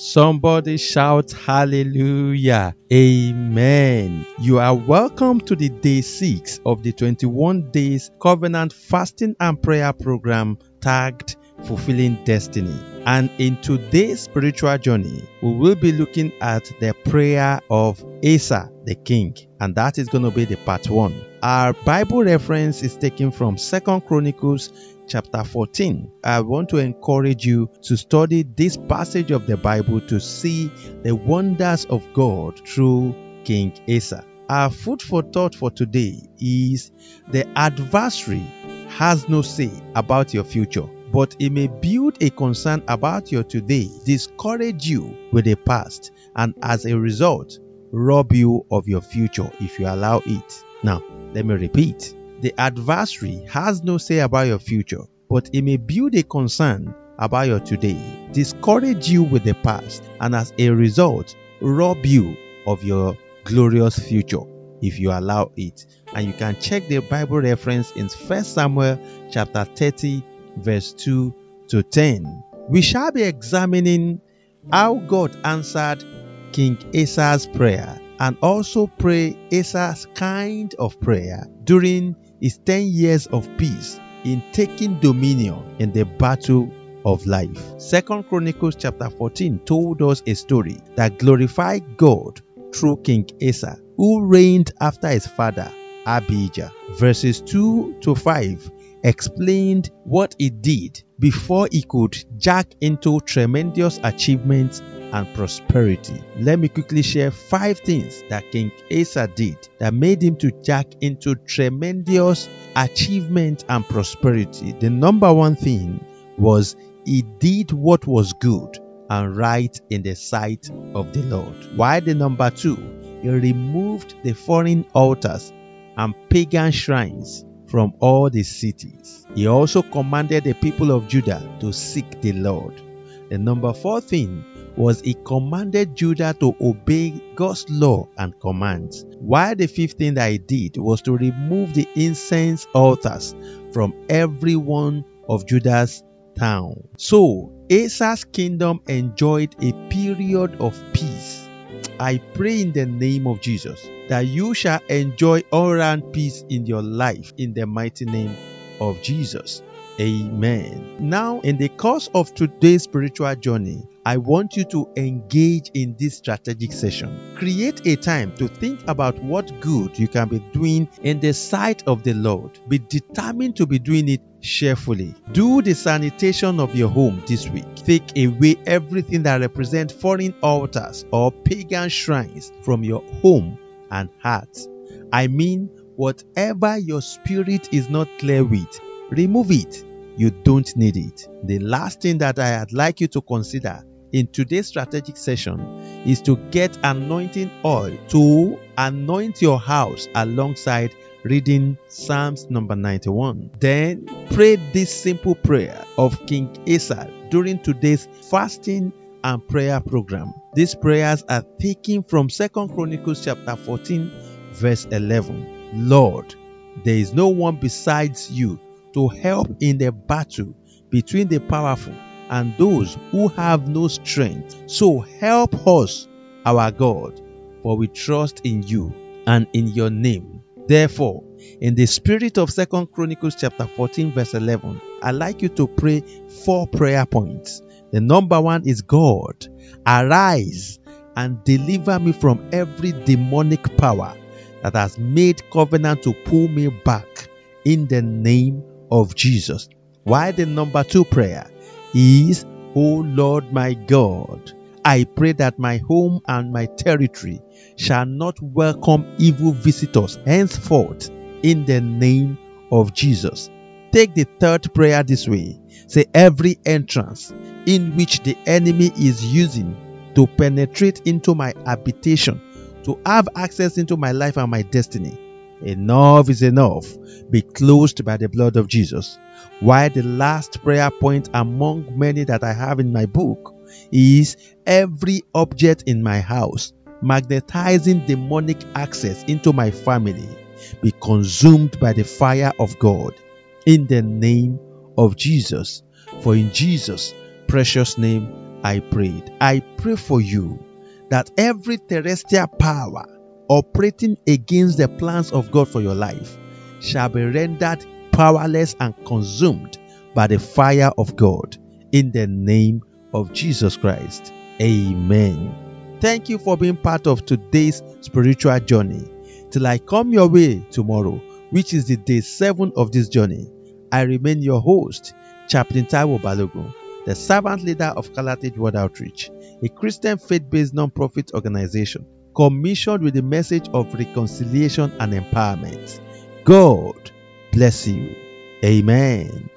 Somebody shout hallelujah. Amen. You are welcome to the day 6 of the 21 days covenant fasting and prayer program tagged fulfilling destiny. And in today's spiritual journey, we will be looking at the prayer of Asa the king, and that is going to be the part 1. Our Bible reference is taken from Second Chronicles chapter 14. I want to encourage you to study this passage of the Bible to see the wonders of God through King Asa. Our food for thought for today is the adversary has no say about your future but it may build a concern about your today, discourage you with the past, and as a result, rob you of your future if you allow it. Now, let me repeat the adversary has no say about your future, but it may build a concern about your today, discourage you with the past, and as a result, rob you of your glorious future if you allow it. And you can check the Bible reference in 1 Samuel chapter 30 verse 2 to 10. We shall be examining how God answered King Asa's prayer and also pray Asa's kind of prayer during his 10 years of peace in taking dominion in the battle of life. Second Chronicles chapter 14 told us a story that glorified God through King Asa, who reigned after his father Abijah. Verses 2 to 5 explained what he did before he could jack into tremendous achievements and prosperity. Let me quickly share five things that King Asa did that made him to jack into tremendous achievement and prosperity. The number one thing was he did what was good and right in the sight of the Lord. Why the number two? He removed the foreign altars and pagan shrines from all the cities. He also commanded the people of Judah to seek the Lord. The number four thing was he commanded Judah to obey God's law and commands. While the fifth thing that he did was to remove the incense altars from every one of Judah's town. So Asa's kingdom enjoyed a period of peace. I pray in the name of Jesus that you shall enjoy all round peace in your life in the mighty name of Jesus. Amen. Now, in the course of today's spiritual journey, I want you to engage in this strategic session. Create a time to think about what good you can be doing in the sight of the Lord. Be determined to be doing it cheerfully. Do the sanitation of your home this week. Take away everything that represents foreign altars or pagan shrines from your home and heart. I mean, whatever your spirit is not clear with, remove it. You don't need it. The last thing that I'd like you to consider in today's strategic session is to get anointing oil to anoint your house alongside reading Psalms number 91. Then pray this simple prayer of King Asa during today's fasting and prayer program. These prayers are taken from 2 Chronicles chapter 14 verse 11. Lord, there is no one besides you to help in the battle between the powerful and those who have no strength. So help us, our God, for we trust in you and in your name. Therefore, in the spirit of Second Chronicles chapter 14 verse 11, I'd like you to pray four prayer points. The number one is God, arise and deliver me from every demonic power that has made covenant to pull me back in the name of Jesus. Why the number two prayer is, O Lord my God, I pray that my home and my territory shall not welcome evil visitors henceforth in the name of Jesus. Take the third prayer this way. Say, every entrance in which the enemy is using to penetrate into my habitation, to have access into my life and my destiny. Enough is enough. Be closed by the blood of Jesus. Why the last prayer point among many that I have in my book is every object in my house magnetizing demonic access into my family be consumed by the fire of God in the name of Jesus. For in Jesus' precious name I prayed. I pray for you that every terrestrial power operating against the plans of God for your life shall be rendered powerless and consumed by the fire of God in the name of Jesus Christ. Amen. Thank you for being part of today's spiritual journey. Till I come your way tomorrow, which is the day 7 of this journey, I remain your host, Chaplain Taiwo Balogun, the servant leader of Calatage World Outreach, a Christian faith based non profit organization commissioned with the message of reconciliation and empowerment. God bless you. Amen.